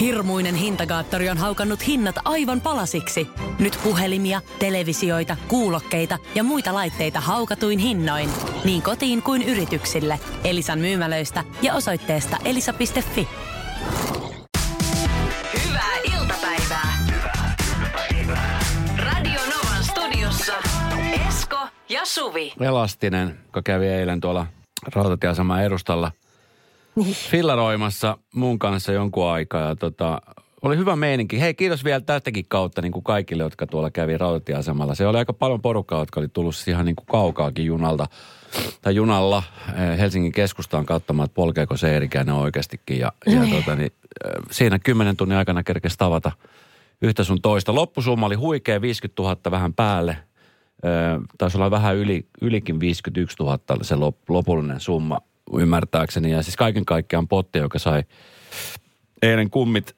Hirmuinen hintakaattori on haukannut hinnat aivan palasiksi. Nyt puhelimia, televisioita, kuulokkeita ja muita laitteita haukatuin hinnoin. Niin kotiin kuin yrityksille. Elisan myymälöistä ja osoitteesta elisa.fi. Hyvää iltapäivää. Radio Novan studiossa Esko ja Suvi. Elastinen, joka kävi eilen tuolla rautatieaseman edustalla fillaroimassa mun kanssa jonkun aikaa. Ja tota, oli hyvä meininki. Hei, kiitos vielä tästäkin kautta niin kuin kaikille, jotka tuolla kävi rautatieasemalla. Se oli aika paljon porukkaa, jotka oli tullut ihan niin kuin kaukaakin junalta tai junalla eh, Helsingin keskustaan katsomaan, että polkeeko se Eerikäinen oikeastikin. Ja, ja tota, niin, eh, siinä kymmenen tunnin aikana kerkesi tavata yhtä sun toista. Loppusumma oli huikea, 50 000 vähän päälle. Ö, taisi olla vähän yli, ylikin 51 000 se lop, lopullinen summa ymmärtääkseni. Ja siis kaiken kaikkiaan potti, joka sai eilen kummit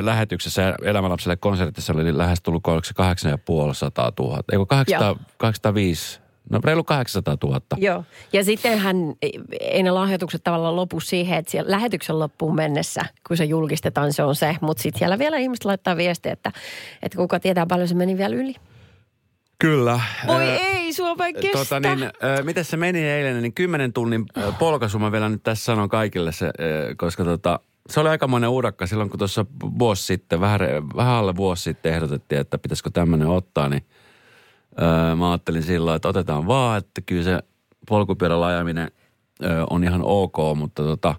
lähetyksessä elämänlapselle konsertissa oli lähes tullut oliko se 8500 000. Eikö 800, 805, no reilu 800 000. Joo. Ja sittenhän ei ne lahjoitukset tavallaan lopu siihen, että siellä lähetyksen loppuun mennessä, kun se julkistetaan, se on se. Mutta sitten siellä vielä ihmiset laittaa viestiä, että, että kuka tietää paljon se meni vielä yli. Kyllä. Oi Ö, ei, sua vain kestä. Tota niin, ö, miten se meni eilen, niin 10 tunnin ö, polkasuma vielä nyt tässä sanon kaikille se, ö, koska tota, se oli aikamoinen urakka silloin, kun tuossa vuosi sitten, vähän, vähän alle vuosi sitten ehdotettiin, että pitäisikö tämmöinen ottaa, niin ö, mä ajattelin silloin, että otetaan vaan, että kyllä se polkupyörällä ajaminen ö, on ihan ok, mutta tota,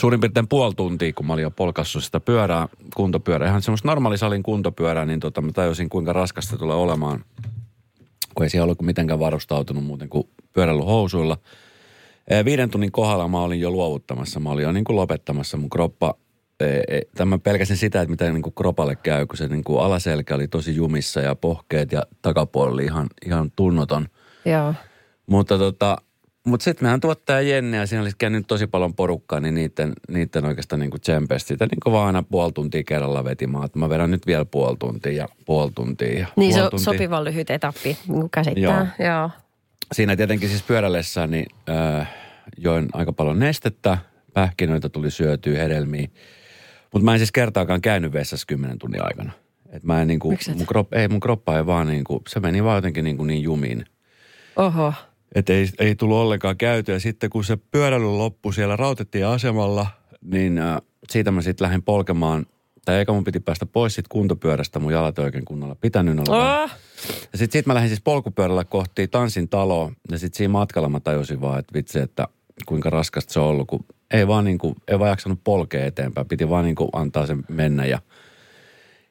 suurin piirtein puoli tuntia, kun mä olin jo polkassut sitä pyörää, kuntopyörää, ihan semmoista normaalisalin kuntopyörää, niin tota, mä tajusin, kuinka raskasta tulee olemaan kun ei siellä ollut mitenkään varustautunut muuten kuin pyöräilyhousuilla. Viiden tunnin kohdalla mä olin jo luovuttamassa, mä olin jo niin kuin lopettamassa mun kroppa. ee, Tämä pelkäsin sitä, että mitä niin kuin kropalle käy, kun se niin kuin alaselkä oli tosi jumissa ja pohkeet ja takapuoli oli ihan, ihan tunnoton. Joo. Mutta tota, mutta sitten mehän tuottaja Jenni ja siinä olisi käynyt tosi paljon porukkaa, niin niiden, niiden oikeastaan niin kuin tsempesti sitä niin kuin vaan aina puoli tuntia kerralla vetimään. Että mä vedän nyt vielä puoli tuntia ja puoli tuntia ja Niin se puoli on tuntia. sopivan lyhyt etappi, niin käsittää. Joo. Joo. Siinä tietenkin siis pyörällessään niin äh, join aika paljon nestettä, pähkinöitä tuli syötyä, hedelmiä. Mutta mä en siis kertaakaan käynyt vessassa kymmenen tunnin aikana. Et mä en niinku, mun, kroppa, ei, mun kroppa ei vaan niinku, se meni vaan jotenkin niinku niin jumiin. Oho. Että ei, ei tullut ollenkaan käytyä. Sitten kun se pyöräily loppui siellä rautatieasemalla, niin äh, siitä mä sitten lähdin polkemaan. Tai eikä mun piti päästä pois siitä kuntopyörästä, mun jalat ei oikein kunnolla pitänyt olla. Oh. Ja sitten sit mä lähdin siis polkupyörällä kohti Tanssin taloa. Ja sitten siinä matkalla mä tajusin vaan, että vitsi, että kuinka raskasta se on ollut, kun ei vaan, niin kuin, ei vaan jaksanut polkea eteenpäin. Piti vaan niin kuin antaa sen mennä. Ja,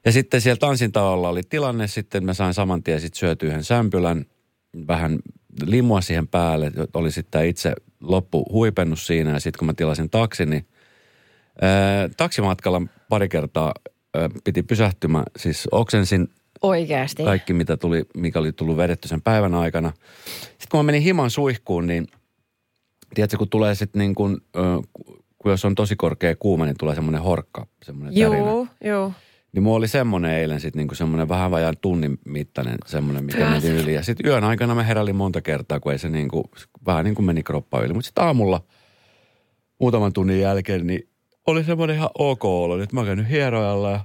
ja sitten siellä Tanssin talolla oli tilanne, sitten mä sain saman tien sitten syötyä yhden sämpylän, vähän limua siihen päälle. Oli sitten itse loppu huipennut siinä ja sitten kun mä tilasin taksin, niin ää, taksimatkalla pari kertaa ää, piti pysähtymään. Siis oksensin Oikeasti. kaikki, mitä tuli, mikä oli tullut vedetty sen päivän aikana. Sitten kun mä menin himan suihkuun, niin tiedätkö, kun tulee sitten niin kuin, kun jos on tosi korkea kuuma, niin tulee semmoinen horkka, semmoinen. Joo, joo. Niin mulla oli semmoinen eilen sitten niinku semmoinen vähän vajaan tunnin mittainen semmoinen, mikä meni yli. Ja sitten yön aikana mä heräilin monta kertaa, kun ei se niinku, vähän niin kuin meni kroppa yli. Mutta sitten aamulla muutaman tunnin jälkeen, niin oli semmoinen ihan ok olo. Nyt mä oon käynyt hierojalla ja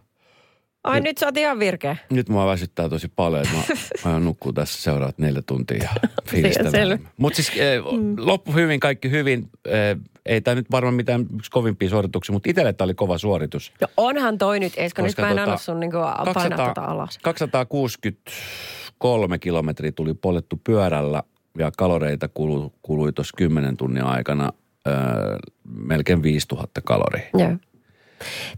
Ai nyt sä oot ihan virkeä. nyt mua väsyttää tosi paljon, että mä, mä aion nukkua tässä seuraavat neljä tuntia ja. Mutta siis eh, loppu hyvin, kaikki hyvin. Eh, ei tämä nyt varmaan mitään yksi kovimpia suorituksia, mutta itselle tämä oli kova suoritus. No onhan toi nyt, Esko, nyt mä en tota, anna sun niinku painaa tota alas. 263 kilometriä tuli poljettu pyörällä ja kaloreita kului, kului tuossa 10 tunnin aikana öö, melkein 5000 kaloria. Joo.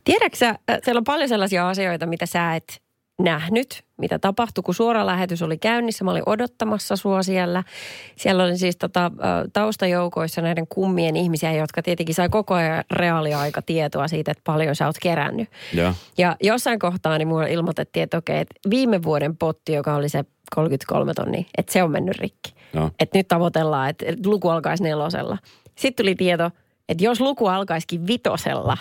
Tiedätkö sä, äh, siellä on paljon sellaisia asioita, mitä sä et nähnyt, mitä tapahtui, kun suora lähetys oli käynnissä. Mä olin odottamassa sua siellä. Siellä oli siis tota, taustajoukoissa näiden kummien ihmisiä, jotka tietenkin sai koko ajan reaaliaikatietoa siitä, että paljon sä oot kerännyt. Ja, Ja jossain kohtaa niin mulle ilmoitettiin, että okei, että viime vuoden potti, joka oli se 33 tonnia, että se on mennyt rikki. no, Että nyt tavoitellaan, että luku alkaisi nelosella. Sitten tuli tieto, että jos luku alkaisikin vitosella,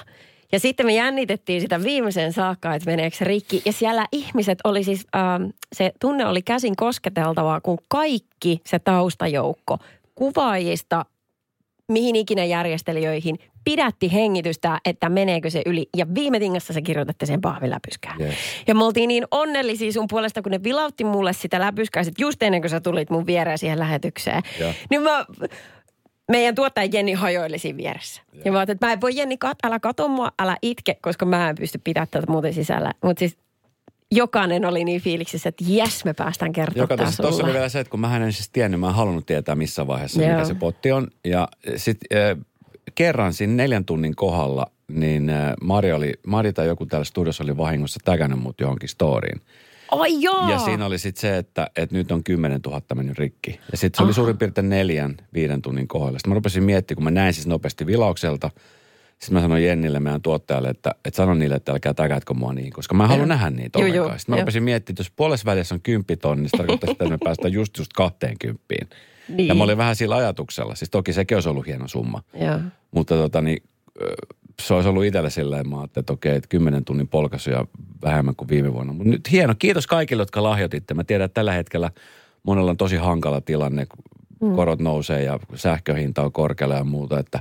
ja sitten me jännitettiin sitä viimeiseen saakka, että meneekö se rikki. Ja siellä ihmiset oli siis, ähm, se tunne oli käsin kosketeltavaa, kun kaikki se taustajoukko kuvaajista mihin ikinä järjestelijöihin, pidätti hengitystä, että meneekö se yli. Ja viime tingassa se kirjoitatte sen pahviläpyskään. Yes. Ja me oltiin niin onnellisia sun puolesta, kun ne vilautti mulle sitä läpyskää sit just ennen kuin sä tulit mun viereen siihen lähetykseen. Joo. Niin mä, meidän tuottaja Jenni hajoili siinä vieressä. Ja mä ajattelin, että mä en voi Jenni, kat, älä kato mua, älä itke, koska mä en pysty pitämään tätä muuten sisällä. Mutta siis jokainen oli niin fiiliksissä, että jes, me päästään kertomaan Joka tää tuossa oli vielä se, että kun mä en siis tiennyt, mä en halunnut tietää missä vaiheessa, Joo. mikä se potti on. Ja sitten äh, kerran siinä neljän tunnin kohdalla, niin äh, Mari oli, Mari tai joku täällä studiossa oli vahingossa tägännyt mut johonkin storiin. Ai joo! Ja siinä oli sitten se, että, että nyt on 10 000 mennyt rikki. Ja sitten se oli suurin piirtein neljän, viiden tunnin kohdalla. Sitten mä rupesin miettimään, kun mä näin siis nopeasti vilaukselta. Sitten mä sanoin Jennille, meidän tuottajalle, että, että sanon niille, että älkää tägätkö mua niin, koska mä en halua Joo. nähdä niitä Joo, joo, Sitten mä joo. rupesin miettimään, että jos puolessa välissä on 10 tonni, niin se tarkoittaa sitä, että me päästään just just 20. Niin. Ja mä olin vähän sillä ajatuksella. Siis toki sekin olisi ollut hieno summa. Joo. Mutta tota niin, se olisi ollut itselle silleen, mä että okei, että 10 tunnin polkaisuja vähemmän kuin viime vuonna. Mutta nyt hieno, kiitos kaikille, jotka lahjoititte. Mä tiedän, että tällä hetkellä monella on tosi hankala tilanne, kun korot nousee ja sähköhinta on korkealla ja muuta, että,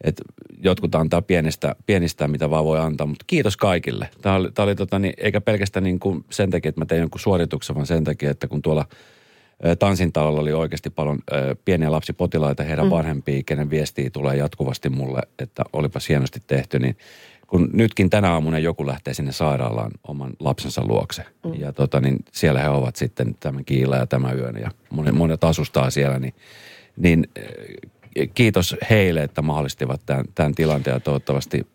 että jotkut antaa pienistä, pienistä, mitä vaan voi antaa, mutta kiitos kaikille. Tämä oli, tämä oli tota, niin, eikä pelkästään niin kuin sen takia, että mä tein jonkun suorituksen, vaan sen takia, että kun tuolla ö, Tansintalolla oli oikeasti paljon ö, pieniä lapsipotilaita, heidän mm. vanhempia, kenen viestiä tulee jatkuvasti mulle, että olipas hienosti tehty, niin kun nytkin tänä aamuna joku lähtee sinne sairaalaan oman lapsensa luokse. Mm. Ja tota, niin siellä he ovat sitten tämän kiilä ja tämän yön ja monet, monet asustaa siellä, niin, niin kiitos heille, että mahdollistivat tämän, tämän tilanteen ja toivottavasti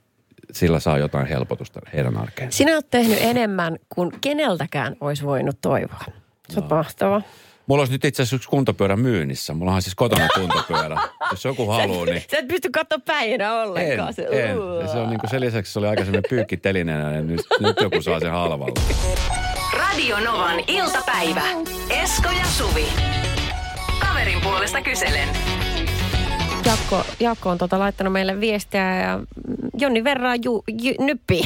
sillä saa jotain helpotusta heidän arkeen. Sinä olet tehnyt enemmän kuin keneltäkään olisi voinut toivoa. Se on mahtava. Mulla olisi nyt itse asiassa yksi kuntopyörä myynnissä. Mulla on siis kotona kuntopyörä. Jos joku haluaa, niin... Sä et pysty katsoa päinä En, ollenkaan. Se, en. Ja se on niin kuin sen lisäksi se oli aikaisemmin pyykkitelineenä ja nyt, nyt joku saa sen halvalla. Radio Novan iltapäivä. Esko ja Suvi. Kaverin puolesta kyselen. Jakko, Jakko on tota laittanut meille viestiä ja Jonni verran ju, ju, nyppii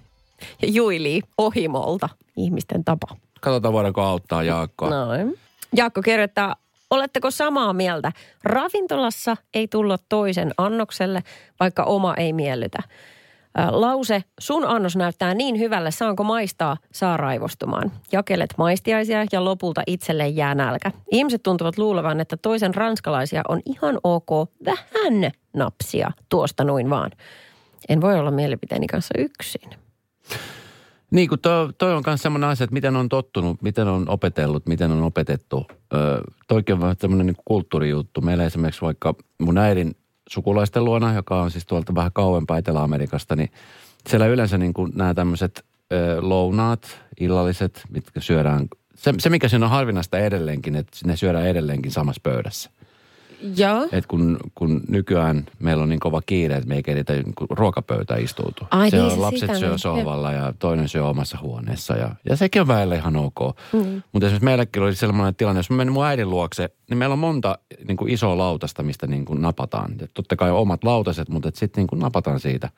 ja juilii ohimolta ihmisten tapa. Katsotaan voidaanko auttaa Jaakkoa. Noin. Jaakko kirjoittaa, oletteko samaa mieltä? Ravintolassa ei tulla toisen annokselle, vaikka oma ei miellytä. Lause, sun annos näyttää niin hyvälle, saanko maistaa, saa raivostumaan. Jakelet maistiaisia ja lopulta itselleen jää nälkä. Ihmiset tuntuvat luulevan, että toisen ranskalaisia on ihan ok vähän napsia tuosta noin vaan. En voi olla mielipiteeni kanssa yksin. Niin kuin toi, toi on myös semmoinen asia, että miten on tottunut, miten on opetellut, miten on opetettu. Öö, toikin on vähän semmoinen niin kulttuurijuttu. Meillä esimerkiksi vaikka mun äidin sukulaisten luona, joka on siis tuolta vähän kauempaa Etelä-Amerikasta, niin siellä yleensä niin kuin nämä tämmöiset ö, lounaat, illalliset, mitkä syödään. Se, se, mikä siinä on harvinaista edelleenkin, että ne syödään edelleenkin samassa pöydässä. Joo. Et kun, kun nykyään meillä on niin kova kiire, että me ei kehditä niin ruokapöytään istuutua. Ai se niin, on, se lapset sitä syö niin, sohvalla ja toinen syö omassa huoneessa. Ja, ja sekin on välillä ihan ok. Mm. Mutta esimerkiksi meilläkin oli sellainen tilanne, jos mä menen mun äidin luokse, niin meillä on monta niin kuin isoa lautasta, mistä niin kuin napataan. Ja totta kai omat lautaset, mutta sitten niin kuin napataan siitä.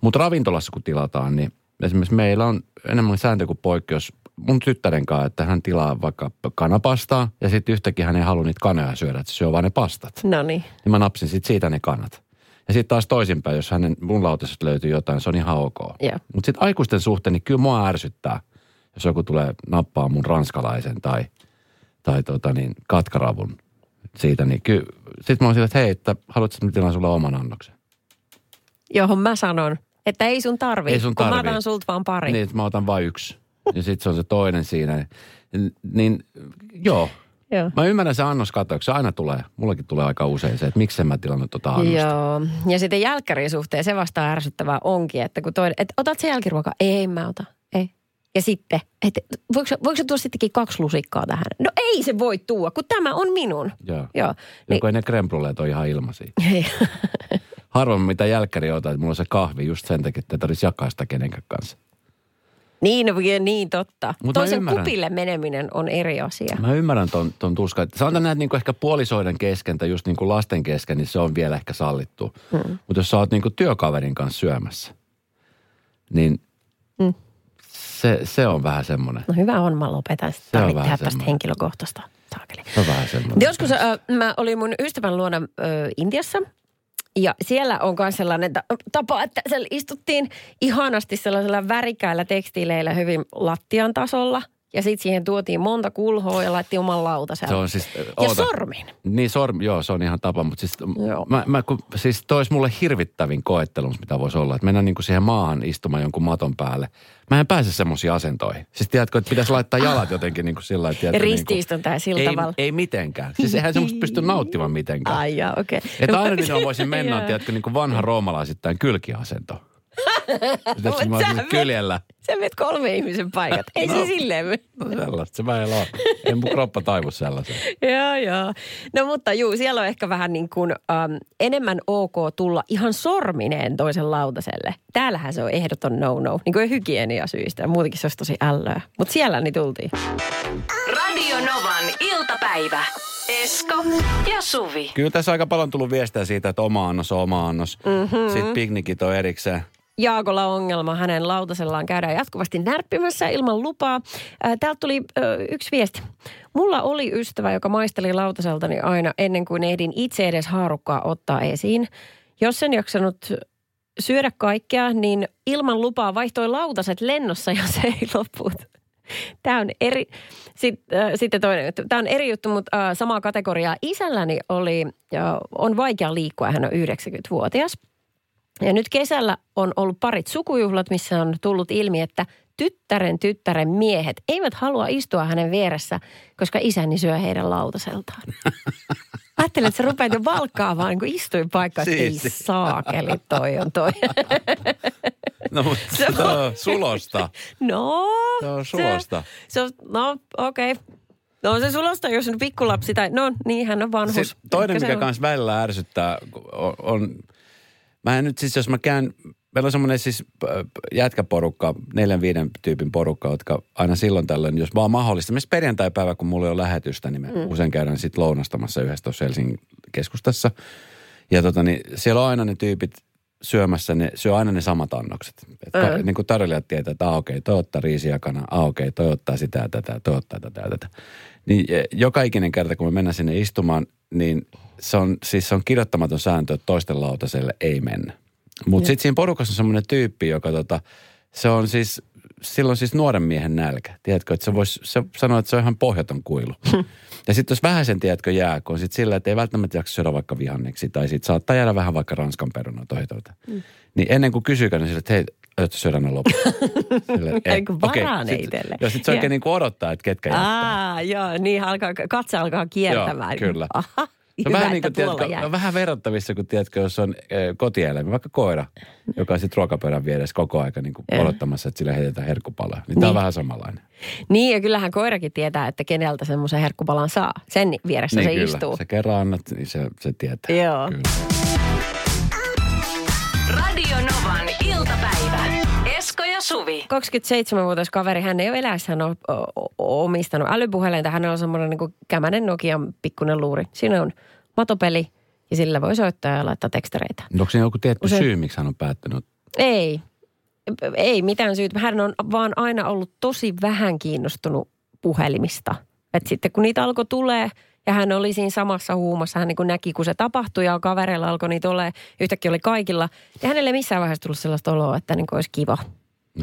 Mutta ravintolassa kun tilataan, niin esimerkiksi meillä on enemmän sääntö kuin poikkeus mun tyttären kanssa, että hän tilaa vaikka kanapastaa ja sitten yhtäkkiä hän ei halua niitä kanoja syödä, että se syö vaan ne pastat. No niin. Niin mä napsin sit siitä ne kanat. Ja sitten taas toisinpäin, jos hänen mun lautasesta löytyy jotain, se on ihan ok. Joo. Mutta sitten aikuisten suhteen, niin kyllä mua ärsyttää, jos joku tulee nappaa mun ranskalaisen tai, tai tota niin, katkaravun siitä. Niin kyllä, sitten mä oon sillä, että hei, että haluatko, että mä tilaan sulle oman annoksen? Johon mä sanon, että ei sun tarvi, Ei sun kun mä otan sulta vaan pari. Niin, että mä otan vain yksi. Ja sitten se on se toinen siinä. Niin, niin joo. Joo. Mä ymmärrän se annoskatoksi. Se aina tulee. Mullakin tulee aika usein se, että miksi en mä tilannut tota annosta. Joo. Ja sitten jälkkärin suhteen se vasta ärsyttävää onkin, että kun toinen, että otat se jälkiruoka? Ei, mä ota. Ei. Ja sitten, että voiko, voiko se tuoda sittenkin kaksi lusikkaa tähän? No ei se voi tuua, kun tämä on minun. Joo. Joo. Joku ei ne creme bruleet on ihan ilmaisia. Harvoin mitä jälkkäri otan, että mulla on se kahvi just sen takia, että ei tarvitsisi jakaa sitä kenenkään kanssa. Niin, no, niin totta. Mut Toisen kupille meneminen on eri asia. Mä ymmärrän ton, ton tuskan. Sanotaan näin, että niinku ehkä puolisoiden kesken tai just niinku lasten kesken, niin se on vielä ehkä sallittu. Hmm. Mutta jos sä oot niinku työkaverin kanssa syömässä, niin Hmm. se, se on vähän semmoinen. No hyvä on, mä lopetan. Se on vähän tästä henkilökohtaista. Saakeli. Se on vähän semmoinen. Joskus äh, mä olin mun ystävän luona äh, Intiassa. Ja siellä on myös sellainen ta- tapa, että siellä istuttiin ihanasti sellaisella värikäillä tekstiileillä hyvin lattian tasolla. Ja sitten siihen tuotiin monta kulhoa ja laitettiin oman lautasella. Se on siis, ja oota. sormin. Niin, sormi, joo, se on ihan tapa, mutta siis, Joo. mä, mä, kun, siis toi olisi mulle hirvittävin koettelus, mitä voisi olla. Että mennään niin kuin siihen maahan istumaan jonkun maton päälle. Mä en pääse semmoisiin asentoihin. Siis tiedätkö, että pitäisi laittaa jalat jotenkin niin kuin sillä lailla, Ja tiedätkö, niin sillä ei, tavalla. ei mitenkään. Siis eihän semmoista pysty nauttimaan mitenkään. Ai okei. Okay. Että aina niin voisin mennä, tiedätkö, niin kuin vanha roomalaisittain kylkiasento. Mut mä olisin vet- kyljellä. Sä vet kolme ihmisen paikat. Ei No. se silleen. No sellaista, se vähän ole. Ei mun kroppa taivu sellaiseen. Joo, joo. No mutta juu, siellä on ehkä vähän niin kuin ähm, enemmän ok tulla ihan sormineen toisen lautaselle. Täällähän se on ehdoton no-no, niin kuin hygieniasyistä. Muutenkin se olisi tosi ällöä. Mutta siellä niin tultiin. Radio Novan iltapäivä. Esko ja Suvi. Kyllä tässä aika paljon tullut viestejä siitä, että oma annos on oma annos. Mm-hmm. Sitten piknikit on erikseen. Jaakolla ongelma. Hänen lautasellaan käydään jatkuvasti närppimässä ilman lupaa. Ää, Täältä tuli yksi viesti. Mulla oli ystävä, joka maisteli lautaseltani aina ennen kuin ehdin itse edes haarukkaa ottaa esiin. Jos en jaksanut syödä kaikkea, niin ilman lupaa vaihtoi lautaset lennossa, jos ei loput. Tämä on eri, sitten, äh, sitten toinen. Tämä on eri juttu, mutta äh, samaa kategoriaa. Isälläni oli, äh, on vaikea liikkua, hän on 90-vuotias. Ja nyt kesällä on ollut parit sukujuhlat, missä on tullut ilmi, että tyttären tyttären miehet eivät halua istua hänen vieressä, koska isäni syö heidän lautaseltaan. Ajattelin, että sä rupeat jo valkkaamaan niin istuinpaikkaa, että ei saakeli toi on toi. No mutta se on sulosta. No. Se on sulosta. Se, se on, no okei. Okay. No se sulosta, jos on pikkulapsi tai, no niin, hän on vanhus. Siis toinen, mikä kanssa välillä ärsyttää, on, on, mä en nyt siis, jos mä käyn, meillä on semmoinen siis äh, jätkäporukka, neljän viiden tyypin porukka, jotka aina silloin tällöin, jos vaan mahdollista, myös perjantai-päivä, kun mulla ei ole lähetystä, niin me mm. usein käydään sitten lounastamassa yhdessä tuossa Helsingin keskustassa. Ja tota, niin siellä on aina ne tyypit syömässä, ne syö aina ne samat annokset. Et ka, Mm. Niin kuin tarjoilijat tietää, että ah, okei, toi ottaa riisijakana, ah, okei, toi ottaa sitä ja tätä, toi ottaa tätä ja tätä. Niin eh, joka ikinen kerta, kun me mennään sinne istumaan, niin se on, siis se on kirjoittamaton sääntö, että toisten lautaselle ei mennä. Mutta sitten siinä porukassa on semmoinen tyyppi, joka tota, se on siis, silloin siis nuoren miehen nälkä. Tiedätkö, että se voisi se sanoa, että se on ihan pohjaton kuilu. ja sitten jos vähän sen tiedätkö jää, kun sitten sillä, että ei välttämättä jaksa syödä vaikka vihanneksi, tai sitten saattaa jäädä vähän vaikka ranskan perunaa. Mm. Niin ennen kuin kysyykään, niin sille, että hei, aiotko syödä ne loppuun? Silleen, Ei, "Ei." kun Okei, varaa ne sit- itselle. Joo, sitten se oikein niin odottaa, että ketkä jättää. Aa, joo, niin alkaa, katse alkaa kiertämään. Joo, kyllä. Aha, on hyvä, vähän, niin että kuin, tiedätkö, vähän verrattavissa, kun tiedätkö, jos on e, kotieläin, vaikka koira, joka on sitten ruokapöydän vieressä koko aika niin kuin odottamassa, että sille heitetään herkkupaloja. Niin, tämä on Niin. vähän samanlainen. Niin, ja kyllähän koirakin tietää, että keneltä semmoisen herkkupalan saa. Sen vieressä niin se kyllä, istuu. se kerran annat, niin se, se tietää. Joo. Kyllä. Suvi. 27-vuotias kaveri, hän ei ole eläessään o- o- omistanut älypuhelinta. Hänellä on semmoinen niin kämänen Nokian pikkunen luuri. Siinä on matopeli ja sillä voi soittaa ja laittaa tekstareita. Onko siinä joku tietty Usein- syy, miksi hän on päättänyt? Ei, ei mitään syytä. Hän on vaan aina ollut tosi vähän kiinnostunut puhelimista. Et sitten kun niitä alkoi tulee ja hän oli siinä samassa huumassa, hän niin kuin näki, kun se tapahtui ja kavereilla alkoi niitä ole, yhtäkkiä oli kaikilla. Ja hänelle ei missään vaiheessa tullut sellaista oloa, että niin kuin olisi kiva.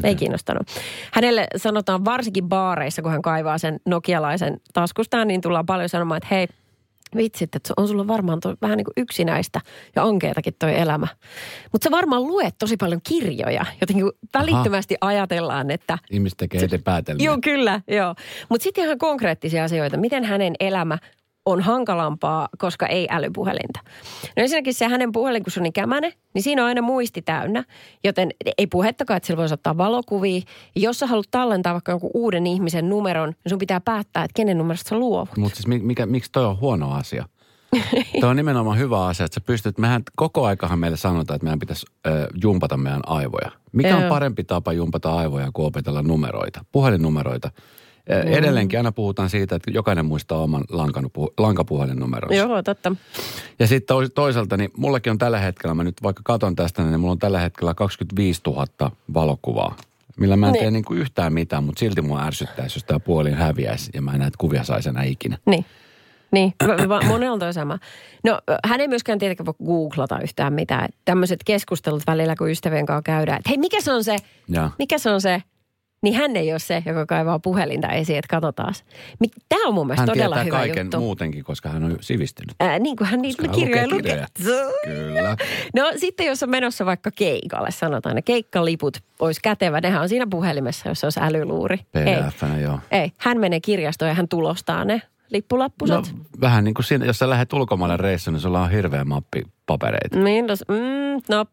Ei kiinnostanut. Hänelle sanotaan varsinkin baareissa, kun hän kaivaa sen nokialaisen taskustaan, niin tullaan paljon sanomaan, että hei, vitsit, että on sulla varmaan to, vähän niin kuin yksinäistä ja ankeetakin toi elämä. Mutta sä varmaan luet tosi paljon kirjoja. Jotenkin välittömästi ajatellaan, että Ihmiset tekee eteen päätelmiä. Joo, kyllä, joo. Mutta sitten ihan konkreettisia asioita. Miten hänen elämä on hankalampaa, koska ei älypuhelinta. No ensinnäkin se hänen puhelin, kun se on niin kämänen, niin siinä on aina muisti täynnä. Joten ei puhettakaan, että sillä voisi ottaa valokuvia. Jos sä haluat tallentaa vaikka jonkun uuden ihmisen numeron, niin sun pitää päättää, että kenen numerosta sä luovut. Mutta siis mi- mikä, miksi toi on huono asia? Tuo on nimenomaan hyvä asia, että sä pystyt, mehän koko aikahan meille sanotaan, että meidän pitäisi ö, jumpata meidän aivoja. Mikä on parempi tapa jumpata aivoja kuin opetella numeroita, puhelinnumeroita? Mm. Edelleenkin aina puhutaan siitä, että jokainen muistaa oman lankanu- lankapuhelinnumeronsa. Joo, totta. Ja sitten tois- toisaalta, niin mullekin on tällä hetkellä, mä nyt vaikka katon tästä, niin mulla on tällä hetkellä 25 000 valokuvaa millä mä en Niin. tee niin kuin yhtään mitään, mutta silti mua ärsyttäisi, jos tämä puolin häviäisi ja mä en näitä kuvia saisi enää ikinä. Niin. Niin, monelta on sama. No hän ei myöskään tietenkään voi googlata yhtään mitään. Tämmöiset keskustelut välillä, kun ystävien kanssa käydään, että hei mikä se on se, Ja. mikä se on se, niin hän ei ole se, joka kaivaa puhelinta esiin, että katsotaan. Tämä on mun mielestä Hän todella hyvä kaiken juttu. muutenkin, koska hän on sivistynyt. Ää, niin kuin hän niitä kirjoja lukee. Kyllä. No sitten jos on menossa vaikka keikalle, sanotaan ne keikkaliput olisi kätevä, nehän on siinä puhelimessa, jos olisi älyluuri. Ei. pdf joo. Ei, hän menee kirjastoon ja hän tulostaa ne lippulappuset. No, vähän niin kuin siinä, jos sä lähdet ulkomaille reissuun, niin sulla on hirveä mappi papereita. Niin, no, mm, no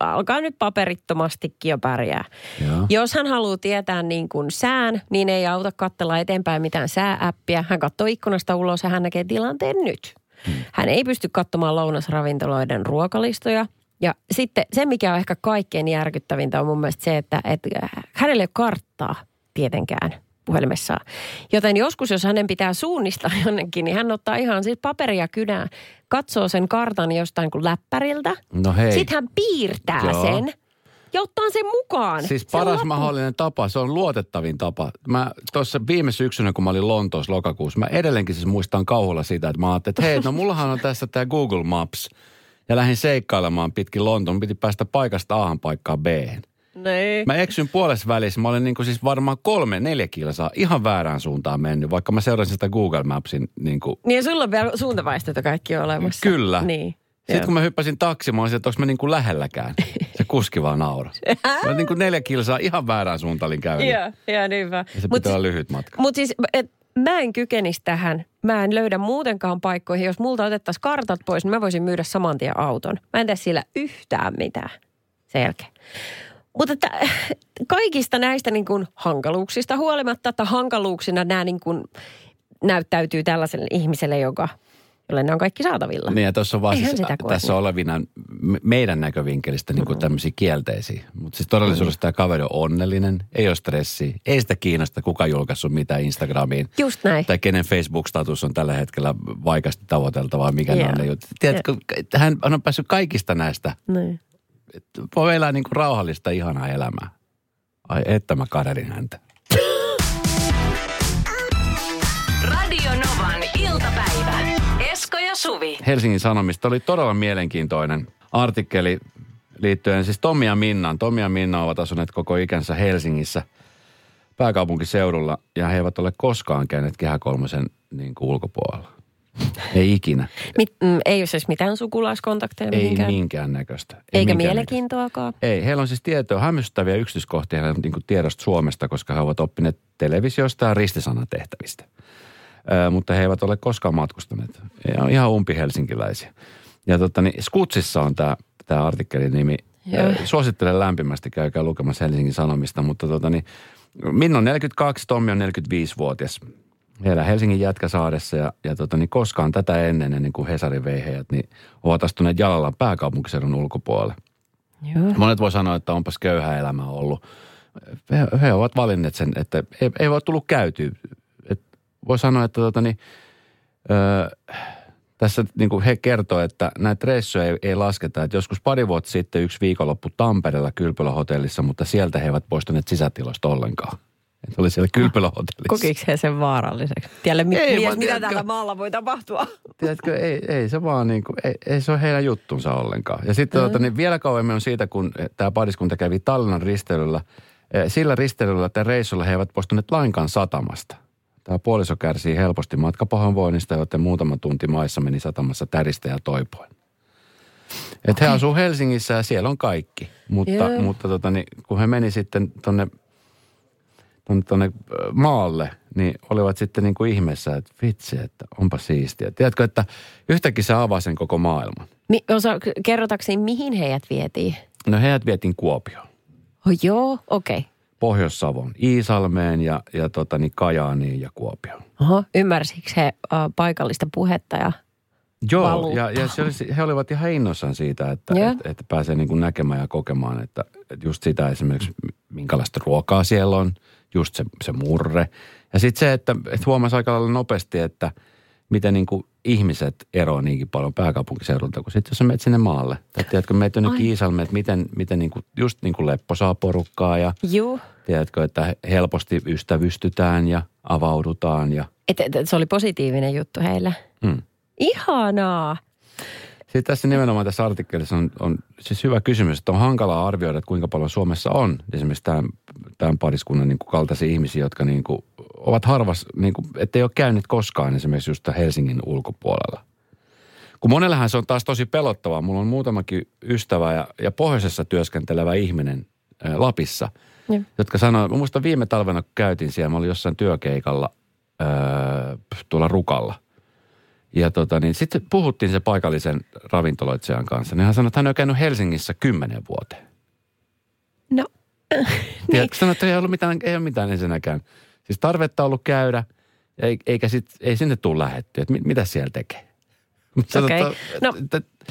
alkaa nyt paperittomastikin jo pärjää. Joo. Jos hän haluaa tietää niin kuin sään, niin ei auta katsella eteenpäin mitään säääppiä. Hän katsoo ikkunasta ulos ja hän näkee tilanteen nyt. Hän ei pysty katsomaan lounasravintoloiden ruokalistoja. Ja sitten se, mikä on ehkä kaikkein järkyttävintä, on mun mielestä se, että, että hänellä ei ole karttaa tietenkään puhelimessaan. Joten joskus, jos hänen pitää suunnistaa jonnekin, niin hän ottaa ihan siis paperia kynää, katsoo sen kartan jostain kuin läppäriltä. No hei. Sitten hän piirtää Joo. sen ja ottaa sen mukaan. Siis Sen paras lapun. mahdollinen tapa, se on luotettavin tapa. Mä tuossa viime syksynä, kun mä olin Lontoossa lokakuussa, mä edelleenkin siis muistan kauhulla sitä, että mä ajattelin, että hei, no mullahan on tässä tämä Google Maps. Ja lähdin seikkailemaan pitkin Lontoon. Piti päästä paikasta A paikkaan B. Niin. Mä eksyin puolessa välissä. Mä olin niin kuin siis varmaan kolme, neljä kilsaa ihan väärään suuntaan mennyt, vaikka mä seurasin sitä Google Mapsin niin kuin Niin ja sulla on vielä suuntavaistot ja kaikki on olemassa. Kyllä. Niin. Sitten kun mä hyppäsin taksiin, mä olisin, että onko mä niin kuin lähelläkään. Se kuski vaan nauras. Mä niin kuin neljä kilsaa ihan väärään suuntaan olin käynyt. Joo, joo, niinpä. Ja se Mut pitää olla lyhyt matka. Mutta siis, et, mä en kykenisi tähän. Mä en löydä muutenkaan paikkoihin. Jos multa otettaisiin kartat pois, niin mä voisin myydä saman tien auton. Mä en tee sillä yhtään mitään sen jälkeen. Mutta että, kaikista näistä niin kuin hankaluuksista huolimatta, että hankaluuksina nämä niin kuin näyttäytyy tällaiselle ihmiselle, joka, jolle ne on kaikki saatavilla. Niin ja tuossa on vaan Eihän siis, tässä niin. olevina me- meidän näkövinkkelistä niin kuin tämmöisiä kielteisiä. Mutta siis todellisuudessa tämä kaveri on onnellinen, ei ole stressiä, ei sitä kiinnosta kuka julkaissut mitään Instagramiin. Just näin. Tai kenen Facebook-status on tällä hetkellä vaikeasti tavoiteltavaa, mikä ne on ne jutut. Tiedätkö, hän on päässyt kaikista näistä. Niin. Voi elää niin kuin rauhallista, ihanaa elämää. Ai että mä kadelin häntä. Radio Novan iltapäivä. Esko ja Suvi. Helsingin Sanomista oli todella mielenkiintoinen artikkeli liittyen siis Tommi ja Minnaan. Tommi ja Minna ovat asuneet koko ikänsä Helsingissä pääkaupunkiseudulla ja he eivät ole koskaan käyneet Kehä Kolmosen niin kuin ulkopuolella. Ei ikinä. Mit, mm, ei ole siis mitään sukulaiskontakteja Ei mihinkään. minkäännäköistä. Ei Eikä minkäännäköistä. mielenkiintoakaan. Ei, heillä on siis tietoa, hämmästyttäviä yksityiskohtia heillä on niin kuin tiedosta Suomesta, koska he ovat oppineet televisiosta ja ristisanatehtävistä. Ö, mutta he eivät ole koskaan matkustaneet. He on ihan umpi helsinkiläisiä. Ja tota, niin Skutsissa on tämä, tämä artikkelin nimi. Joo. Suosittelen lämpimästi, käykää lukemassa Helsingin Sanomista. Mutta tota, niin, Minna on 42, Tommi on 45-vuotias. Heillä Helsingin Jätkäsaaressa ja, ja tota, niin koskaan tätä ennen, ennen kuin Hesari vei heidät, niin ovat astuneet jalalla pääkaupunkiseudun ulkopuolelle. Joo. Monet voi sanoa, että onpas köyhä elämä ollut. He, he ovat valinneet sen, että ei, ei voi tullut käyty. Et voi sanoa, että tota, niin, öö, tässä niin kuin he kertoo, että näitä reissuja ei, ei lasketa. Että joskus pari vuotta sitten yksi viikonloppu Tampereella Kylpylä-hotellissa, mutta sieltä he eivät poistuneet sisätiloista ollenkaan. Että oli siellä Kylpylä-hotellissa. Kokiks he sen vaaralliseksi? Tiedä, mi- Ei, mies, mitä tiedätkö- täällä maalla voi tapahtua. Tiedätkö, ei, ei se vaan niin kuin, ei, ei se ole heidän juttunsa ollenkaan. Ja sitten mm. tuota, niin vielä kauemmin on siitä, kun tämä pariskunta kävi Tallinnan risteilyllä. Eh, Sillä risteilyllä tai reissulla he eivät poistuneet lainkaan satamasta. Tämä puoliso kärsii helposti matkapahoinvoinnista, joten muutama tunti maissa meni satamassa täristä ja toipoen. Et he asuu Helsingissä ja siellä on kaikki. Mutta, Joo. mutta tota, niin, kun he meni sitten tonne, ö, maalle, niin olivat sitten niin kuin ihmeessä, että vitsi, että onpa siistiä. Tiedätkö, että yhtäkkiä se avaa sen koko maailman. Mi- osa, kerrotakseni, mihin heidät vietiin? No heidät vietiin Kuopioon, Oh, joo, okei. Okay. Pohjois-Savon, Iisalmeen ja, ja tota, niin Kajaaniin ja Kuopioon. Oho, ymmärsikö he äh, paikallista puhetta ja Joo, valuuttaa. ja, ja se oli, he olivat ihan innoissaan siitä, että, Joo. että, että pääsee niin kuin näkemään ja kokemaan, että, että just sitä esimerkiksi, minkälaista ruokaa siellä on, just se, se murre. Ja sitten se, että, että huomasi aika lailla nopeasti, että miten niin kuin ihmiset eroavat niinkin paljon pääkaupunkiseudulta, kun sitten jos sä menet sinne maalle. Tai tiedätkö, meet jonnekin Ai. Iisalmeen, että miten, miten niinku, just niin kuin Leppo saa porukkaa ja Juu. tiedätkö, että helposti ystävystytään ja avaudutaan ja Et, et, et se oli positiivinen juttu heille. mm. Ihanaa. Sitten tässä nimenomaan tässä artikkelissa on, on siis hyvä kysymys, että on hankalaa arvioida, että kuinka paljon Suomessa on esimerkiksi tämän, tämän pariskunnan niin kuin kaltaisia ihmisiä, jotka niin kuin ovat harvas, niin kuin, ettei ole käynyt koskaan esimerkiksi just Helsingin ulkopuolella. Kun monellähän se on taas tosi pelottavaa. Mulla on muutamakin ystävä ja, ja pohjoisessa työskentelevä ihminen ää, Lapissa, Joo. jotka sanoi, mä muistan viime talvena kun käytin siellä, mä olin jossain työkeikalla ää, tuolla Rukalla – ja tota, niin sitten puhuttiin se paikallisen ravintoloitsijan kanssa. Niin hän sanoi, että hän on käynyt Helsingissä kymmenen vuoteen. No, Tiedätkö, sanoi, että ei ollut mitään, ei ole mitään ensinnäkään. Siis tarvetta ollut käydä, ei- eikä sit, ei sinne tule lähetty. Että mit, mitä siellä tekee? Mutta sanoi, Okei. että, No. että, että,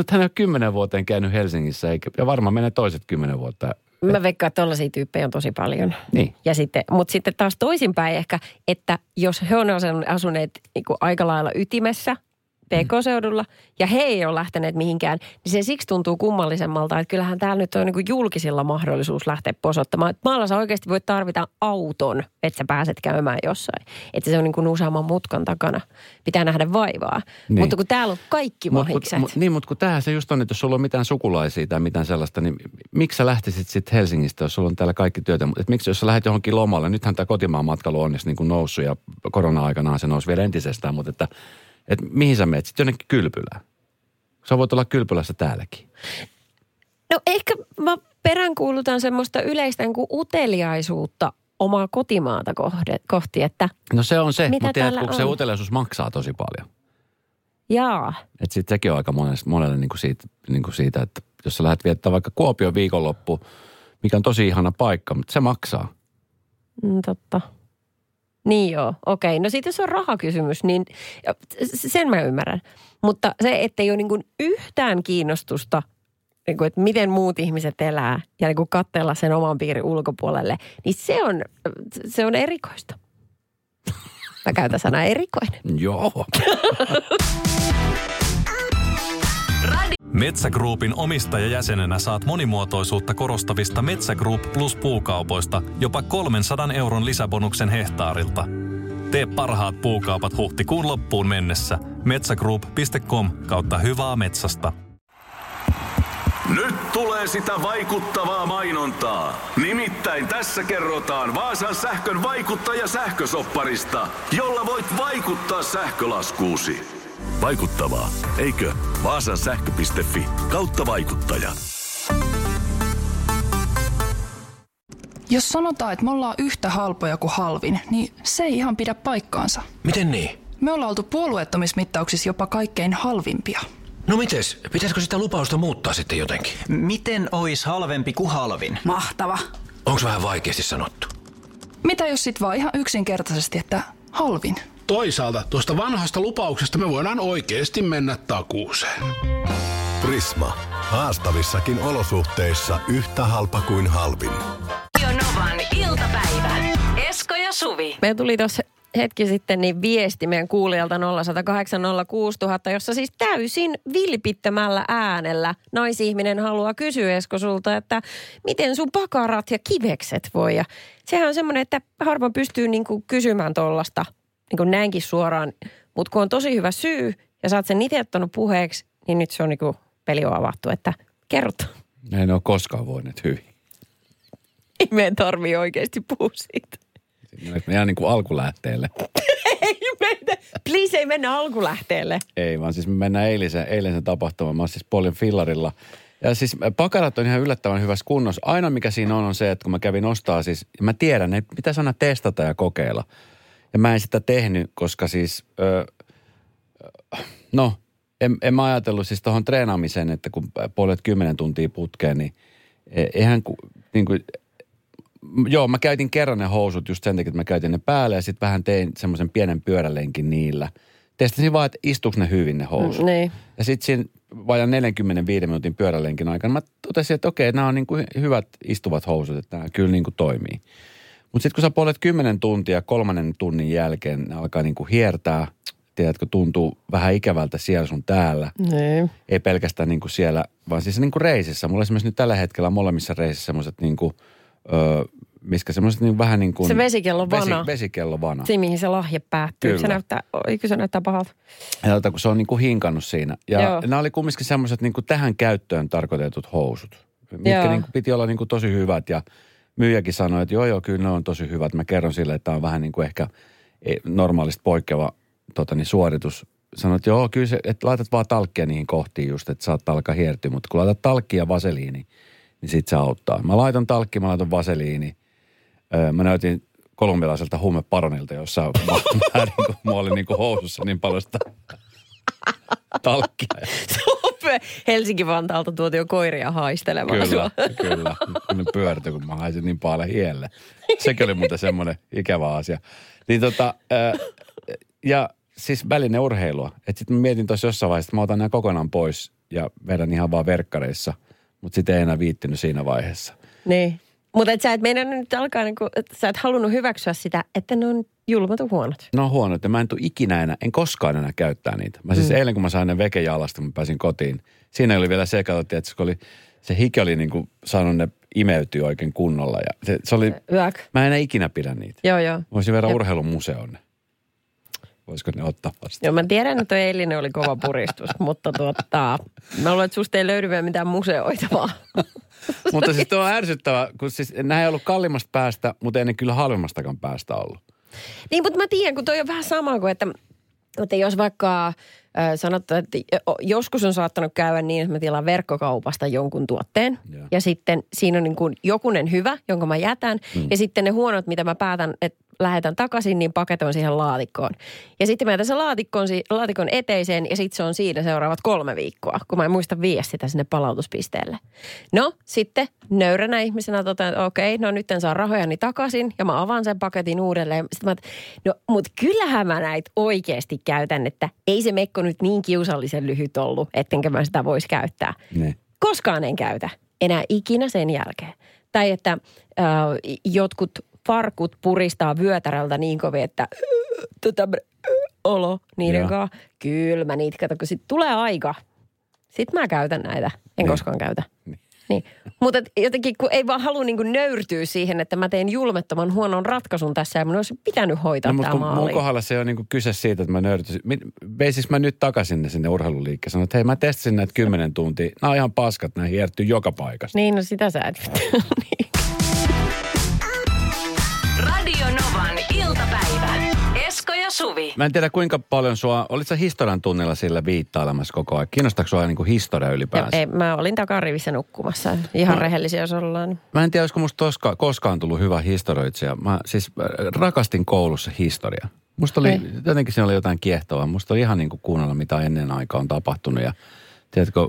että hän on kymmenen vuoteen käynyt Helsingissä, eikä, ja varmaan menee toiset kymmenen vuotta. Mä veikkaan, että tollaisia tyyppejä on tosi paljon. Niin. Ja sitten, mutta sitten taas toisinpäin ehkä, että jos he on asun- asuneet niin aika lailla ytimessä, PK-seudulla, ja he ei ole lähteneet mihinkään, niin se siksi tuntuu kummallisemmalta, että kyllähän täällä nyt on niin kuin julkisilla mahdollisuus lähteä posottamaan. Että Maalla sä oikeasti voit tarvita auton, että sä pääset käymään jossain. Että se on niin kuin useamman mutkan takana. Pitää nähdä vaivaa. Niin. Mutta kun täällä on kaikki Mut, mut, mahikset. mut, niin, mutta kun tämähän se just on, että jos sulla on mitään sukulaisia tai mitään sellaista, niin miksi sä lähtisit sitten Helsingistä, jos sulla on täällä kaikki työtä? Et miksi jos sä lähdet johonkin lomalle, nythän tämä kotimaan matkailu on onneksi niin kuin noussut ja korona-aikanaan se nousi vielä entisestään, mutta että, että mihin sä menet sitten jonnekin kylpylään? Sä voit olla kylpylässä täälläkin. No ehkä mä peräänkuulutan semmoista yleistä niin kuin uteliaisuutta omaa kotimaata kohde, kohti, että No se on se, Mitä mutta tiedät, täällä kun se uteliaisuus maksaa tosi paljon. jaa, Että sitten sekin on aika monelle, monelle niin kuin siitä, niin kuin siitä, että jos sä lähdet viettämään vaikka Kuopion viikonloppu, mikä on tosi ihana paikka, mutta se maksaa. mm, totta. Niin joo, okei. No sitten jos on rahakysymys, niin sen mä ymmärrän. Mutta se, ettei ole niin yhtään kiinnostusta, niin kuin, että miten muut ihmiset elää ja niin kuin katsella sen oman piirin ulkopuolelle, niin se on, se on erikoista. Mä käytän sanaa erikoinen. Joo. Metsä Groupin omistajajäsenenä saat monimuotoisuutta korostavista Metsä Group Plus puukaupoista jopa 300 euron lisäbonuksen hehtaarilta. Tee parhaat puukaupat huhtikuun loppuun mennessä. metsägroup.com kautta hyvää metsästä. Nyt tulee sitä vaikuttavaa mainontaa. Nimittäin tässä kerrotaan Vaasan sähkön vaikuttaja sähkösopparista, jolla voit vaikuttaa sähkölaskuusi. Vaikuttavaa, eikö? Vaasan sähkö.fi kautta vaikuttaja. Jos sanotaan, että me ollaan yhtä halpoja kuin halvin, niin se ei ihan pidä paikkaansa. Miten niin? Me ollaan oltu puolueettomismittauksissa jopa kaikkein halvimpia. No mites? Pitäisikö sitä lupausta muuttaa sitten jotenkin? Miten ois halvempi kuin halvin? Mahtava. Onko vähän vaikeasti sanottu? Mitä jos sit vaan ihan yksinkertaisesti, että halvin? Toisaalta tuosta vanhasta lupauksesta me voidaan oikeasti mennä takuuseen. Prisma. Haastavissakin olosuhteissa yhtä halpa kuin halvin. Novan iltapäivä. Esko ja Suvi. Meillä tuli tuossa hetki sitten niin viesti meidän kuulijalta 0806000, jossa siis täysin vilpittömällä äänellä naisihminen haluaa kysyä Esko sulta, että miten sun pakarat ja kivekset voi. Ja sehän on semmoinen, että harvoin pystyy niinku kysymään tuollaista niinku näinkin suoraan, mutta kun on tosi hyvä syy ja sä oot sen itse ottanut puheeksi, niin nyt se on niinku peli on avattu, että kerrot. Ei ole koskaan voineet hyvin. Ei meidän tarvii oikeasti puhua siitä. Me ihan niin kuin alkulähteelle. Ei meitä, please ei mennä alkulähteelle. Ei, vaan siis me mennään eilisen, eilisen tapahtumaan. Mä oon siis Polin fillarilla. Ja siis pakarat on ihan yllättävän hyvässä kunnossa. Aina mikä siinä on, on se, että kun mä kävin ostaa siis, ja mä tiedän, että pitäisi aina testata ja kokeilla. Ja mä en sitä tehnyt, koska siis, ö, ö, no, en, en mä ajatellut siis tuohon treenaamiseen, että kun puolet kymmenen tuntia putkeen, niin e- eihän ku, niin kuin, joo, mä käytin kerran ne housut just sen takia, että mä käytin ne päälle ja sitten vähän tein semmoisen pienen pyörälenkin niillä. Testasin vaan, että istuuko ne hyvin ne housut. Mm, niin. Ja sitten siinä vajaan 45 minuutin pyörälenkin aikana mä totesin, että okei, nämä on niin kuin hyvät istuvat housut, että nämä kyllä niin kuin toimii. Mutta sitten kun sä puolet 10 tuntia kolmannen tunnin jälkeen ne alkaa niin kuin hiertää, tiedätkö, tuntuu vähän ikävältä siellä sun täällä. Niin. Ei pelkästään niin kuin siellä, vaan siis niin kuin reisissä. Mulla esimerkiksi nyt tällä hetkellä on molemmissa reisissä semmoiset niin kuin, öö, miskä semmoiset niin vähän niin kuin... Se vesikello vana. Vesi, vesikello vana. Siinä, mihin se lahje päättyy. Kyllä. Se näyttää, eikö se näyttää pahalta? Ja tota, kun se on niin kuin hinkannut siinä. Ja Joo. nämä oli kumminkin semmoiset niin kuin tähän käyttöön tarkoitetut housut. Mitkä Joo. niin kuin piti olla niin kuin tosi hyvät ja myyjäkin sanoi, että joo joo, kyllä ne on tosi hyvät. Mä kerron sille, että tämä on vähän niin kuin ehkä eh, normaalista poikkeava tota, niin suoritus. Sanoit, että joo, kyllä se, että laitat vaan talkkia niihin kohtiin just, että saattaa alkaa hiertyä. Mutta kun laitat talkkia ja vaseliini, niin sit se auttaa. Mä laitan talkki, mä laitan vaseliini. Öö, mä näytin kolumbilaiselta huumeparonilta, jossa mä, mä kuin, mä olin niin kuin housussa niin paljon sitä talkkia. Helsinki-Vantaalta tuotiin koiria haistelemaan Kyllä, sua. kyllä. Kun ne pyörtyi, kun mä haisin niin paljon hielle. Sekin oli muuten semmoinen ikävä asia. Niin tota, ää, ja siis välineurheilua. Että sitten mä mietin tuossa jossain vaiheessa, että mä otan nämä kokonaan pois ja vedän ihan vaan verkkareissa. Mutta sitten ei enää viittynyt siinä vaiheessa. Niin. Mutta et sä et meidän nyt alkaa, niin kuin, että sä et halunnut hyväksyä sitä, että ne on julmat ja huonot. Ne on huonot ja mä en tule ikinä enää, en koskaan enää käyttää niitä. Mä siis Mm. eilen, kun mä sain ne veke jalasta, kun mä pääsin kotiin. Siinä oli vielä se, katsottiin, että se, oli, se hiki oli niin kuin saanut ne imeytyä oikein kunnolla. Ja se, se oli, Yök. mä en enää ikinä pidä niitä. Joo, joo. Voisin verran Jep. urheilumuseonne. Voisiko ne ottaa vasta? Joo, mä tiedän, että eilinen oli kova puristus, mutta tuota, mä luulen, että susta ei löydy vielä mitään museoitavaa. mutta siis tuo on ärsyttävä, kun siis nämä ei ollut kalliimmasta päästä, mutta ei ne kyllä halvemmastakaan päästä ollut. Niin, mutta mä tiedän, kun toi on vähän sama kuin, että, että jos vaikka sanottu, että joskus on saattanut käydä niin, että mä tilaan verkkokaupasta jonkun tuotteen. Ja, ja sitten siinä on niin kuin jokunen hyvä, jonka mä jätän. Mm. Ja sitten ne huonot, mitä mä päätän, että lähetän takaisin, niin paketoin siihen laatikkoon. Ja sitten mä jätän sen laatikon, eteiseen ja sitten se on siinä seuraavat kolme viikkoa, kun mä en muista viedä sitä sinne palautuspisteelle. No, sitten nöyränä ihmisenä totean, että okei, no nyt en saa rahojani takaisin ja mä avaan sen paketin uudelleen. Sitten mä, no mut kyllähän mä näitä oikeasti käytän, että ei se mekko nyt niin kiusallisen lyhyt ollut, ettenkö mä sitä voisi käyttää. Ne. Koskaan en käytä enää ikinä sen jälkeen. Tai että äh, jotkut farkut puristaa vyötärältä niin kovin, että tota, olo niiden Joo. kanssa. Kyllä mä niitä kato, kun sit tulee aika. Sitten mä käytän näitä. En Niin. koskaan käytä. Niin. Mutta et jotenkin, kun ei vaan halua niin nöyrtyä siihen, että mä teen julmettoman huonon ratkaisun tässä ja mun olisi pitänyt hoitaa No, mutta tämä mun kohdalla se on niinku kyse siitä, että mä nöyrtyisin. Veisis mä nyt takaisin ne sinne urheiluliikkeen. Sanoin, että hei mä testasin näitä kymmenen tuntia. Nämä on ihan paskat, nämä hiertyy joka paikassa. Niin, no sitä sä et. niin. Suvi. Mä en tiedä kuinka paljon sua, olit sä historian tunnilla sillä viittailemassa koko ajan? Kiinnostaako sua niinku historia Ja, ylipäänsä? ei, mä olin takarivissä nukkumassa. Ihan No. rehellisiä jos ollaan. Mä en tiedä, olisiko musta toska, koskaan tullut hyvä historioitsija. Mä siis äh, rakastin koulussa historiaa. Musta oli, Ei. jotenkin siinä oli jotain kiehtovaa. Musta oli ihan niin kuin kuunnella, mitä ennen aikaa on tapahtunut. Ja tiedätkö,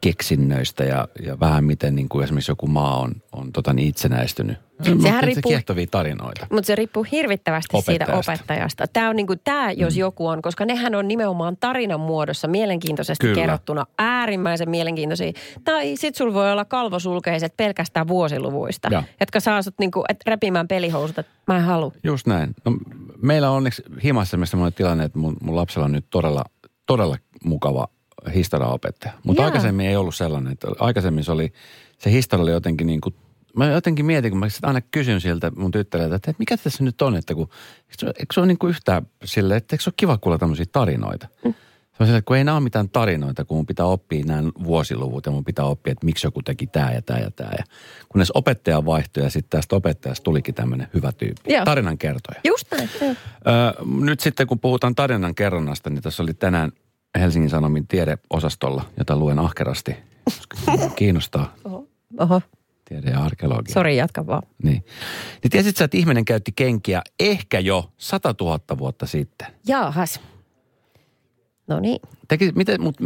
keksinnöistä ja, ja vähän miten niin kuin esimerkiksi joku maa on, on tota, niin itsenäistynyt. Sehän riippuu- kiehtovia tarinoita. Mutta se riippuu hirvittävästi Opettajasta. siitä opettajasta. Tämä on niinku, tämä jos mm. joku on, koska nehän on nimenomaan tarinan muodossa mielenkiintoisesti Kyllä. kerrottuna. Äärimmäisen mielenkiintoisia. Tai sit sulla voi olla kalvosulkeiset pelkästään vuosiluvuista, Joo. jotka saa sut niinku, et repimään pelihousut, että mä en halua. Just näin. No, meillä on onneksi himassa sellainen tilanne, että mun, mun lapsella on nyt todella, todella mukava historiaopettaja. Mutta Jaa. aikaisemmin ei ollut sellainen. Että aikaisemmin se oli, se historia oli jotenkin niin kuin, mä jotenkin mietin, kun mä sit aina kysyn siltä mun tyttäreltä, että, mikä tässä nyt on, että kun, eikö se, ole niin kuin yhtään sille, että eikö se ole kiva kuulla tämmöisiä tarinoita. Mm. Se on sillä, että kun ei nämä ole mitään tarinoita, kun mun pitää oppia nämä vuosiluvut ja mun pitää oppia, että miksi joku teki tämä ja tämä ja tämä. Ja kunnes opettaja vaihtui ja sitten tästä opettajasta tulikin tämmöinen hyvä tyyppi. Joo. Tarinan kertoja. Just näin. Öö, nyt sitten kun puhutaan tarinan kerronnasta, niin tässä oli tänään Helsingin Sanomin tiedeosastolla, jota luen ahkerasti, kiinnostaa Oho, tiede ja arkeologia. sori jatka vaan. Niin. niin tiesit sä, että ihminen käytti kenkiä ehkä jo 100 000 vuotta sitten? Jaahas. No niin. Teki, miten, mut,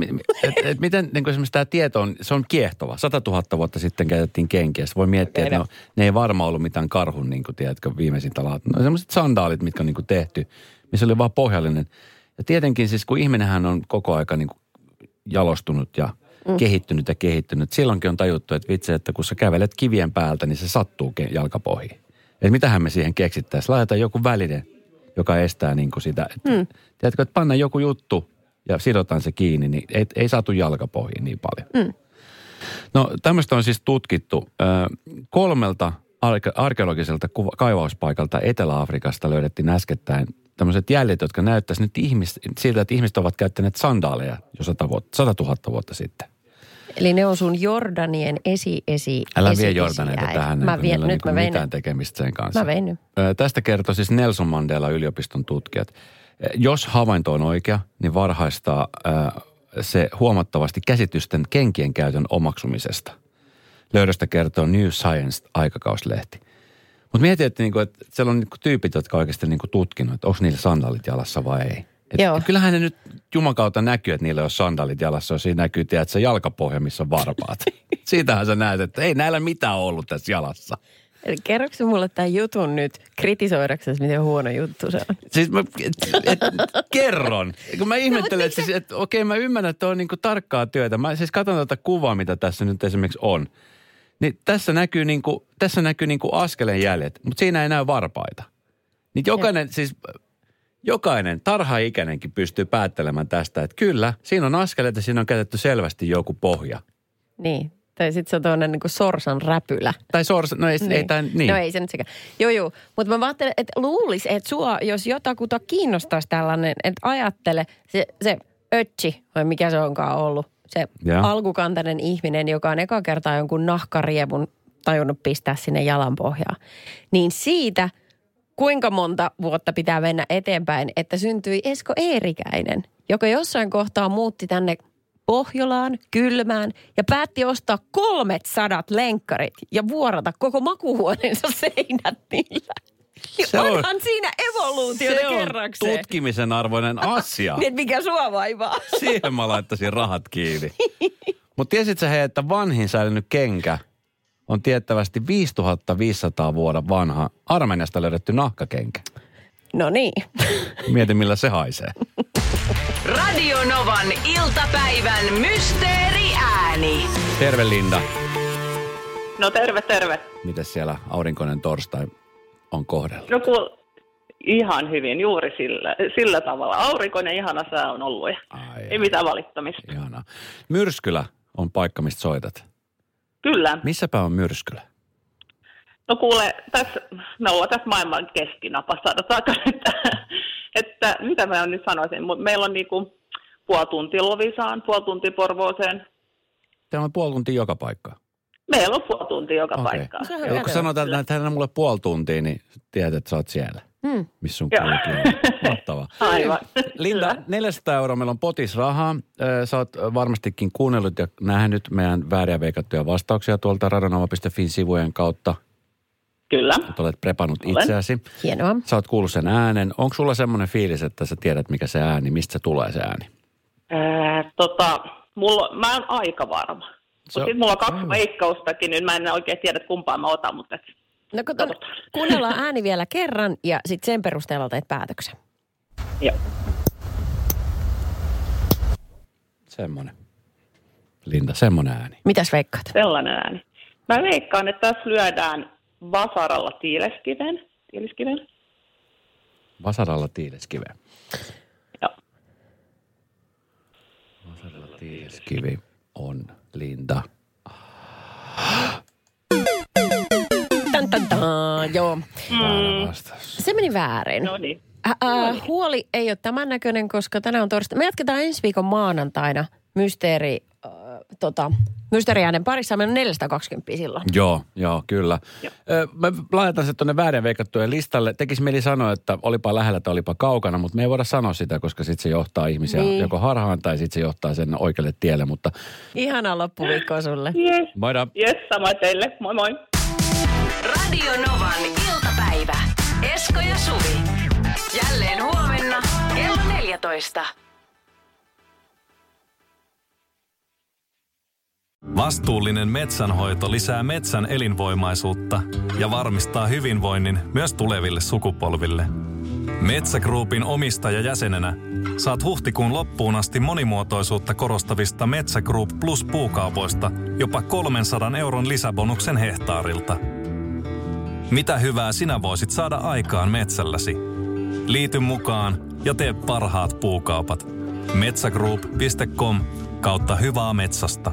et, et, miten niin esimerkiksi tämä tieto on, se on kiehtova. 100 000 vuotta sitten käytettiin kenkiä. Sitten voi miettiä, että ne, on- ne ei varmaan ollut mitään karhun, niin kuin, tiedätkö, viimeisintä laatu. No sellaiset sandaalit, mitkä on niin kuin tehty, missä oli vaan pohjallinen. Ja tietenkin siis, kun ihminenhän on koko aika niin jalostunut ja mm. kehittynyt ja kehittynyt. Silloinkin on tajuttu, että vitsi, että kun sä kävelet kivien päältä, niin se sattuu jalkapohjiin. Että mitähän me siihen keksittäisiin? Laitetaan joku väline joka estää niin kuin sitä. Että, Mm. Tiedätkö, että panna joku juttu ja sidotaan se kiinni, niin ei, ei saatu jalkapohjiin niin paljon. Mm. No tämmöistä on siis tutkittu. Ö, kolmelta arkeologiselta kaivauspaikalta Etelä-Afrikasta löydettiin äskettäin tämmöiset jäljet, jotka näyttäisi nyt ihmis, siltä, että ihmiset ovat käyttäneet sandaaleja jo 100, vuotta, 100 000 vuotta sitten. Eli ne on sun Jordanien esi esi Älä vie esi- Jordaneita esiäiti. tähän, Mä vien, nyt niinku mä vein. mitään tekemistä sen kanssa. Mä vein. Ö, Tästä kertoo siis Nelson Mandela yliopiston tutkijat. Jos havainto on oikea, niin varhaistaa ö, se huomattavasti käsitysten kenkien käytön omaksumisesta. Löydöstä kertoo New Science-aikakauslehti. Mutta mietin, että, niinku, että siellä on niinku tyypit, jotka oikeasti niinku tutkinut, että onko niillä sandaalit jalassa vai ei. Et Joo. Kyllähän ne nyt Juman kautta näkyy, että niillä ei ole sandaalit jalassa, jos siinä näkyy, tiedät, se jalkapohja, missä on varpaat. Siitähän sä näet, että ei näillä mitään ollut tässä jalassa. Eli kerroksä sä mulle tämän jutun nyt kritisoidaksesi, miten huono juttu se on? Siis mä et, et, kerron. Kun mä ihmettelen, että, siis, että okei mä ymmärrän, että on niinku tarkkaa työtä. Mä siis katson tätä kuvaa, mitä tässä nyt esimerkiksi on. Niin tässä näkyy niinku, tässä näkyy niinku askeleen jäljet, mutta siinä ei näy varpaita. Niin jokainen, siis jokainen tarha-ikäinenkin pystyy päättelemään tästä, että kyllä, siinä on askeleet ja siinä on käytetty selvästi joku pohja. Niin. Tai sitten se on tuollainen niin sorsan räpylä. Tai sorsa, no ei, niin. ei tämän, niin. No ei se nyt sekään. Joo, joo. Mutta mä ajattelen, että luulis, että sua, jos jotakuta kiinnostaisi tällainen, että ajattele se, se ötsi, vai mikä se onkaan ollut, se Joo. alkukantainen ihminen, joka on eka kertaa jonkun nahkarievun tajunnut pistää sinne jalan pohjaan. Niin siitä, kuinka monta vuotta pitää mennä eteenpäin, että syntyi Esko Eerikäinen, joka jossain kohtaa muutti tänne Pohjolaan, kylmään ja päätti ostaa 300 lenkkarit ja vuorata koko makuhuoneensa seinät niillä. Niin Se on- onhan siinä evoluutiota Se on kerrakseen. tutkimisen arvoinen asia. Niin, mikä sua vaivaa. Siihen mä laittaisin rahat kiinni. Mutta tiesit sä hei, että vanhin säilynyt kenkä on tiettävästi 5500 vuoden vanha Armeniasta löydetty nahkakenkä. No niin. Mieti millä se haisee. Radio Novan iltapäivän mysteeriääni. Terve Linda. No terve, terve. Miten siellä aurinkoinen torstai on kohdella? No kuul, ihan hyvin, juuri sillä, sillä tavalla. Aurinkoinen ihana sää on ollut ja Ai, ei mitään valittamista. Ihanaa. Myrskylä on paikka, mistä soitat. Kyllä. Missäpä on Myrskylä? No kuule, tässä, me ollaan tässä maailman keskinapassa, sanotaanko, että, että mitä mä nyt sanoisin, mutta meillä on niinku puoli tuntia Lovisaan, puoli tuntia Porvooseen. Täällä on puoli tuntia joka paikka. Meillä on puoli tuntia joka Okei. paikkaan. Eli kun sanotaan, että hän on mulle puoli tuntia, niin tiedät, että sä oot siellä. Hmm. Missä sun olla. Mahtavaa. Aivan. Linda, 400 euroa meillä on potis rahaa. Ö, Sä oot varmastikin kuunnellut ja nähnyt meidän vääriä veikattuja vastauksia tuolta radonova.fin sivujen kautta. Kyllä. Että olet prepannut Olen. itseäsi. Hienoa. Sä oot kuullut sen äänen. Onko sulla semmoinen fiilis, että sä tiedät, mikä se ääni, mistä se tulee se ääni? Ää, tota, mulla, mä oon aika varma. Se Mutta on- sitten mulla on kaksi veikkaustakin, nyt mä en oikein tiedä, että kumpaa mä otan, mutta et, No kato, kuunnellaan ääni vielä kerran ja sitten sen perusteella teet päätöksen. Joo. Semmoinen. Linda, semmoinen ääni. Mitäs veikkaat? sellainen ääni. Mä veikkaan, että tässä lyödään vasaralla tiileskiven. tiileskiven. Vasaralla tiileskiveä. Joo. Vasaralla tiileskivi on Linda. Tan, tan, tan, joo. Se meni väärin. No niin. Ä, ä, huoli ei ole tämän näköinen, koska tänään on torstai. Me jatketaan ensi viikon maanantaina mysteeri, tota, mysteeriäänen parissa. On 420 silloin. Joo, joo, kyllä. Ö, Mä laitan se tuonne väärin veikattujen listalle. Tekis mieli sanoa, että olipa lähellä tai olipa kaukana, mutta me ei voida sanoa sitä, koska sitten se johtaa ihmisiä Niin. joko harhaan tai sitten se johtaa sen oikealle tielle. Mutta Ihanaa loppuviikkoa sulle. Yes. moida. Yes, sama teille. Moi moi. Radio Novan iltapäivä. Esko ja Suvi. Jälleen huomenna kello 14. Vastuullinen metsänhoito lisää metsän elinvoimaisuutta ja varmistaa hyvinvoinnin myös tuleville sukupolville. Metsägruupin omistajajäsenenä saat huhtikuun loppuun asti monimuotoisuutta korostavista Metsä Group Plus puukaupoista jopa 300 euron lisäbonuksen hehtaarilta. Mitä hyvää sinä voisit saada aikaan metsälläsi? Liity mukaan ja tee parhaat puukaupat. Metsagroup.com kautta hyvää metsästä.